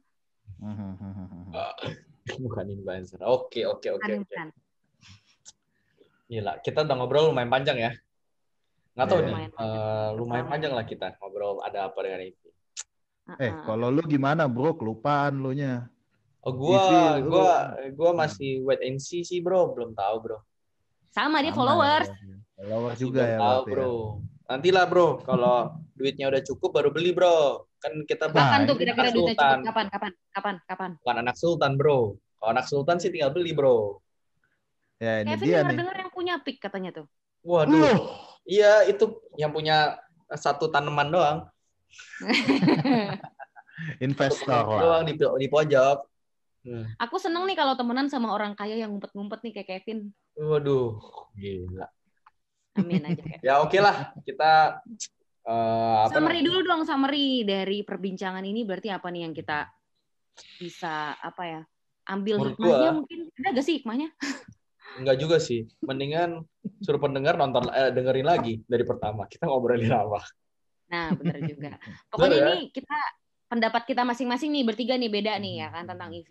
Bukan influencer. Oke, oke, oke, Bukan. Gila, kita udah ngobrol lumayan panjang ya. Nggak tahu Iya. nih, Lumayan panjang. eh, lumayan panjang lah kita ngobrol ada apa dengan ini. eh kalau lu gimana bro kelupaan lu nya Oh, gua, lu- gua, gua masih wait and see sih bro, belum tahu bro. sama dia Sama followers ya, followers Masih juga ya tahu berarti ya. bro. Nantilah bro, kalau duitnya udah cukup baru beli bro. Kan kita Nah, Kapan tuh kira-kira duitnya sultan. cukup? Kapan? Kapan? Kapan? Kapan? bukan anak sultan bro. Kalau anak sultan sih tinggal beli bro. ya ini Kevin dia dengar nih dengar yang punya pick katanya tuh. Waduh, Loh, iya itu yang punya satu tanaman doang. investor lah doang di, di pojok. Hmm. Aku seneng nih kalau temenan sama orang kaya yang ngumpet-ngumpet nih kayak Kevin. Waduh, gila. Amin aja. Kevin. Ya oke lah, kita eh, apa summary dulu dong summary dari perbincangan ini berarti apa nih yang kita bisa apa ya ambil Menurut hikmahnya gua- mungkin ada gak sih hikmahnya? Enggak juga sih. Mendingan suruh pendengar nonton eh, dengerin lagi dari pertama. Kita ngobrolin apa? Nah bener juga. Pokoknya Bener ya? ini kita pendapat kita masing-masing nih bertiga nih beda nih ya kan tentang EV.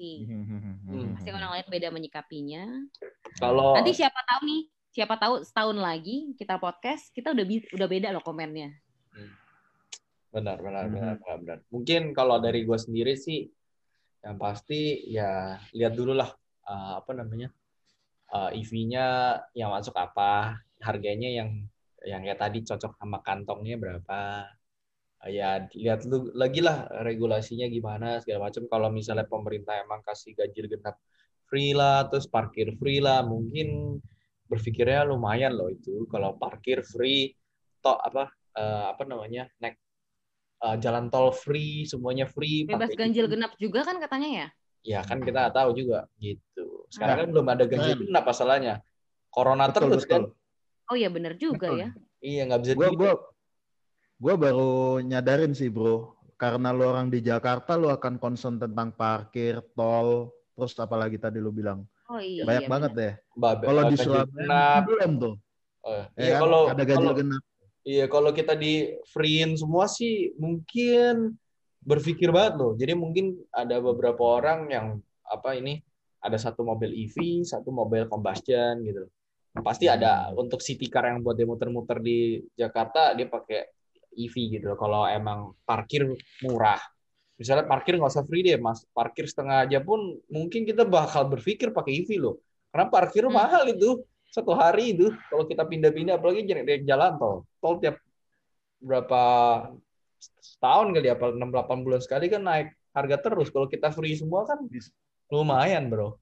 Hmm. Pasti orang lain beda menyikapinya. Kalau Nanti siapa tahu nih, siapa tahu setahun lagi kita podcast kita udah bi- udah beda loh komennya. benar benar Mhm. benar benar, benar. Mungkin kalau dari gue sendiri sih yang pasti ya lihat dulu lah eh, apa namanya eh, EV-nya yang masuk apa, harganya yang yang kayak tadi cocok sama kantongnya berapa. Eh, ya lihat lu lagi lah regulasinya gimana segala macam. Kalau misalnya pemerintah emang kasih ganjil genap free lah, terus parkir free lah, mungkin berpikirnya lumayan loh itu. Kalau parkir free, toh apa eh, apa namanya naik eh, jalan tol free, semuanya free. Bebas ganjil itu. genap juga kan katanya ya? Ya kan kita tahu juga gitu. Sekarang Nah. kan belum ada ganjil Hmm. genap masalahnya. Corona betul terus kan. betul Oh iya bener juga Betul. ya. Iya nggak bisa gue di- gua gua baru nyadarin sih bro karena lu orang di Jakarta lu akan concern tentang parkir tol terus apalagi tadi lu bilang Oh iya. banyak iya, banget bener. deh Ba- kalau di ganjil Surabaya genap. belum tuh Oh, ya iya kan? kalau ada ganjil kalau- genap Iya, kalau kita di freein semua sih mungkin berpikir banget loh. Jadi mungkin ada beberapa orang yang apa ini ada satu mobil EV, satu mobil combustion gitu. Pasti ada untuk city car yang buat dia muter-muter di Jakarta dia pakai EV gitu. loh. Kalau emang parkir murah. Misalnya parkir nggak usah free deh, mas. Parkir setengah aja pun mungkin kita bakal berpikir pakai EV loh. Karena parkir Hmm. mahal itu satu hari itu kalau kita pindah-pindah apalagi dari jalan tol tol tiap berapa setahun kali apa 6 8 bulan sekali kan naik harga terus kalau kita free semua kan lumayan bro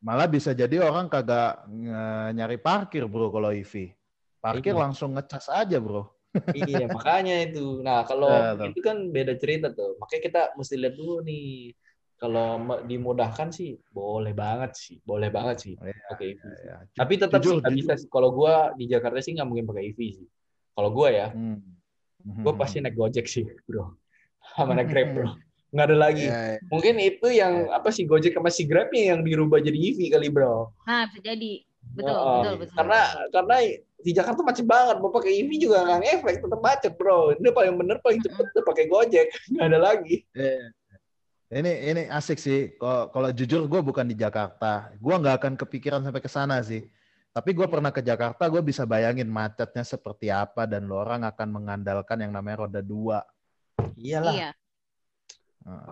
malah bisa jadi orang kagak nge- nyari parkir bro kalau EV parkir Iya. langsung ngecas aja bro iya makanya itu nah kalau Ya, tuh. itu kan beda cerita tuh makanya kita mesti lihat dulu nih kalau dimudahkan sih boleh banget sih boleh banget sih Iya, pakai EV Ya, ya. Ju- tapi tetap sih jujur, nggak bisa jujur. sih. kalau gua di Jakarta sih nggak mungkin pakai EV sih kalau gua ya Hmm. gua pasti naik Gojek sih bro sama naik Grab bro nggak ada lagi Ya, ya. mungkin itu yang apa sih Gojek sama si Grabnya yang dirubah jadi EV kali bro Nah, bisa jadi. Betul, betul, betul. karena karena di Jakarta macet banget mau pakai EV juga nggak ngefek tetap macet bro ini paling bener paling cepet tuh pakai Gojek nggak ada lagi Iya. Ini ini asik sih. Kalau kalau jujur gue bukan di Jakarta, gue nggak akan kepikiran sampai ke sana sih. Tapi gue pernah ke Jakarta, gue bisa bayangin macetnya seperti apa dan lo orang akan mengandalkan yang namanya roda dua. iyalah Iya.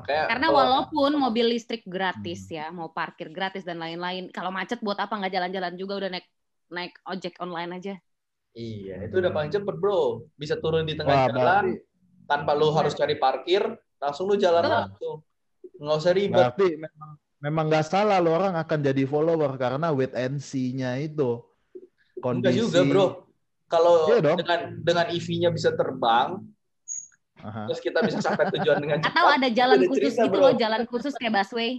Kayak Karena kalau- walaupun mobil listrik gratis Hmm. ya, mau parkir gratis dan lain-lain, kalau macet buat apa nggak jalan-jalan juga udah naik naik ojek online aja. iya itu udah paling cepet bro bisa turun di tengah Wah, jalan berarti, tanpa lu Iya. harus cari parkir langsung lu jalan Betul. langsung nggak usah ribet berarti memang memang nggak salah lo orang akan jadi follower karena wait and see-nya itu. enggak Kondisi. juga bro kalau Iya dong. dengan dengan EV-nya bisa terbang Aha. terus kita bisa sampai tujuan dengan cepat Atau ada jalan beda khusus cerita, gitu bro. loh, jalan khusus kayak busway.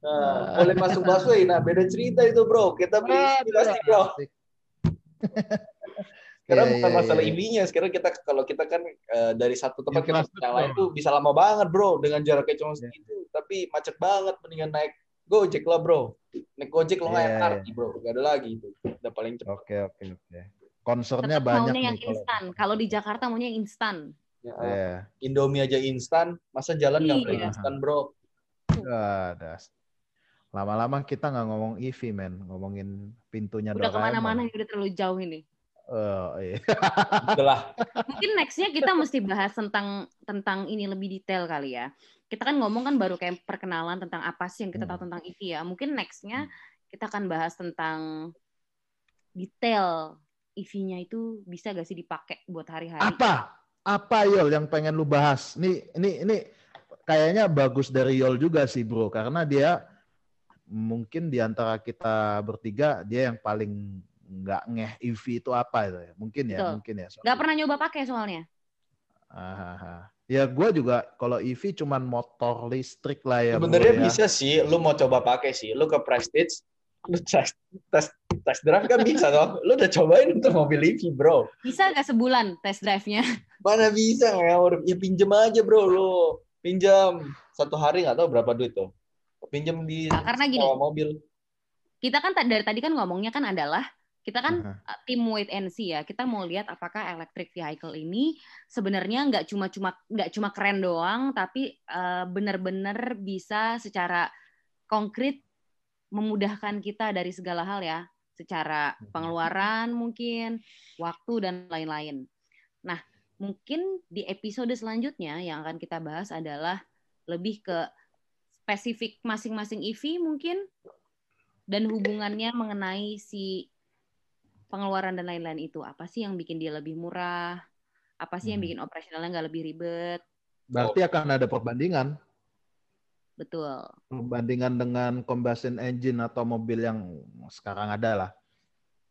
Nah, boleh masuk busway nah beda cerita itu bro kita beli EV pasti bro. Sekarang Iya, bukan iya, masalah iya. EV-nya. Sekarang kita kalau kita kan eh, dari satu tempat ke tempat Infrastruktur. yang lain tuh bisa lama banget, bro. Dengan jaraknya cuma Iya. segitu, tapi macet banget. Mendingan naik Gojek lah, bro. Naik Gojek lo nggak Iya, MRT, bro. Gak ada lagi itu. Udah paling cepat. Oke oke oke. Concernnya Tetap banyak maunya yang instan. Kalau di Jakarta maunya yang instan. Ya, Iya. Indomie aja instan, masa jalan nggak boleh Iya. instan, bro? Ada. Lama-lama kita nggak ngomong EV men, ngomongin pintunya Udah Doraemon. ke mana-mana udah terlalu jauh ini. Oh, iya. Udah. Mungkin nextnya kita mesti bahas tentang tentang ini lebih detail kali ya. Kita kan ngomong kan baru kayak perkenalan tentang apa sih yang kita tahu Hmm. tentang EV ya. Mungkin nextnya kita akan bahas tentang detail EV-nya itu bisa gak sih dipakai buat hari-hari? Apa? Apa Yol yang pengen lu bahas? Nih, ini ini kayaknya bagus dari Yol juga sih bro, karena dia mungkin di antara kita bertiga dia yang paling nggak ngeh EV itu apa itu ya? Mungkin ya, Betul. mungkin ya. Gak pernah nyoba pakai soalnya. Ah. Ya gue juga kalau EV cuman motor listrik lah ya. bro, Sebenarnya ya. bisa sih. Lu mau coba pakai sih. Lu ke Prestige, lu tes tes tes drive kan bisa toh. Lu udah cobain untuk mobil EV, bro. Bisa gak sebulan test drive-nya? Mana bisa ngawur? Ya pinjem aja bro lu. Pinjam satu hari nggak tahu berapa duit tuh. Pinjam di Nah, karena gini. mobil. Kita kan dari tadi kan ngomongnya kan adalah kita kan uh, tim wait and see ya. Kita mau lihat apakah electric vehicle ini sebenarnya nggak cuma cuma nggak cuma keren doang, tapi uh, benar-benar bisa secara konkret memudahkan kita dari segala hal ya, secara pengeluaran mungkin, waktu dan lain-lain. Nah, mungkin di episode selanjutnya yang akan kita bahas adalah lebih ke spesifik masing-masing EV mungkin dan hubungannya mengenai si pengeluaran dan lain-lain itu. Apa sih yang bikin dia lebih murah? Apa sih yang Hmm. bikin operasionalnya nggak lebih ribet? Berarti akan ada perbandingan, betul. Perbandingan dengan combustion engine atau mobil yang sekarang ada lah.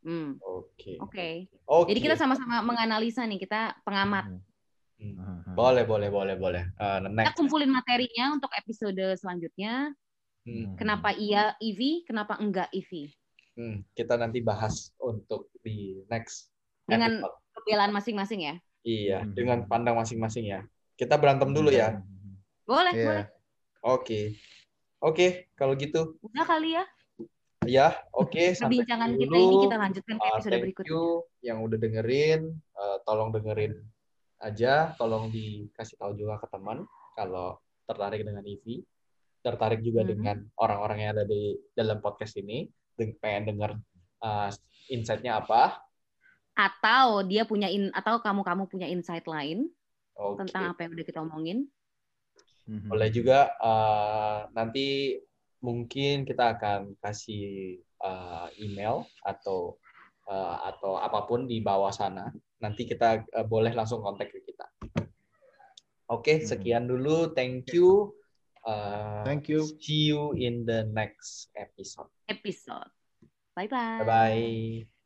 Hmm. Oke. oke Oke. jadi kita sama-sama menganalisa nih kita pengamat Hmm. Hmm. Boleh, boleh, boleh, boleh. Eh, kita next. kumpulin materinya untuk episode selanjutnya Hmm. kenapa iya EV kenapa enggak EV Hmm. Kita nanti bahas untuk di next Dengan- episode. kebelaan masing-masing ya Iya, Hmm. dengan pandang masing-masing ya. Kita berantem dulu ya. boleh Iya. boleh Oke. Oke, kalau gitu. udah kali ya Ya, oke. sampai perbincangan dulu. kita ini kita lanjutkan ke Uh, episode thank berikutnya you yang udah dengerin. Uh, tolong dengerin aja. Tolong dikasih tahu juga ke teman kalau tertarik dengan EV. Tertarik juga Mhm. dengan orang-orang yang ada di dalam podcast ini. Pengen denger uh, insight-nya apa. atau dia punya in atau kamu-kamu punya insight lain Oke. tentang apa yang udah kita omongin Mhm. Boleh juga uh, nanti mungkin kita akan kasih uh, email atau uh, atau apa pun di bawah sana. Nanti kita uh, boleh langsung kontak ke kita. Oke, Hmm. sekian dulu. Thank you. Uh, Thank you. See you in the next episode. episode bye bye Bye bye.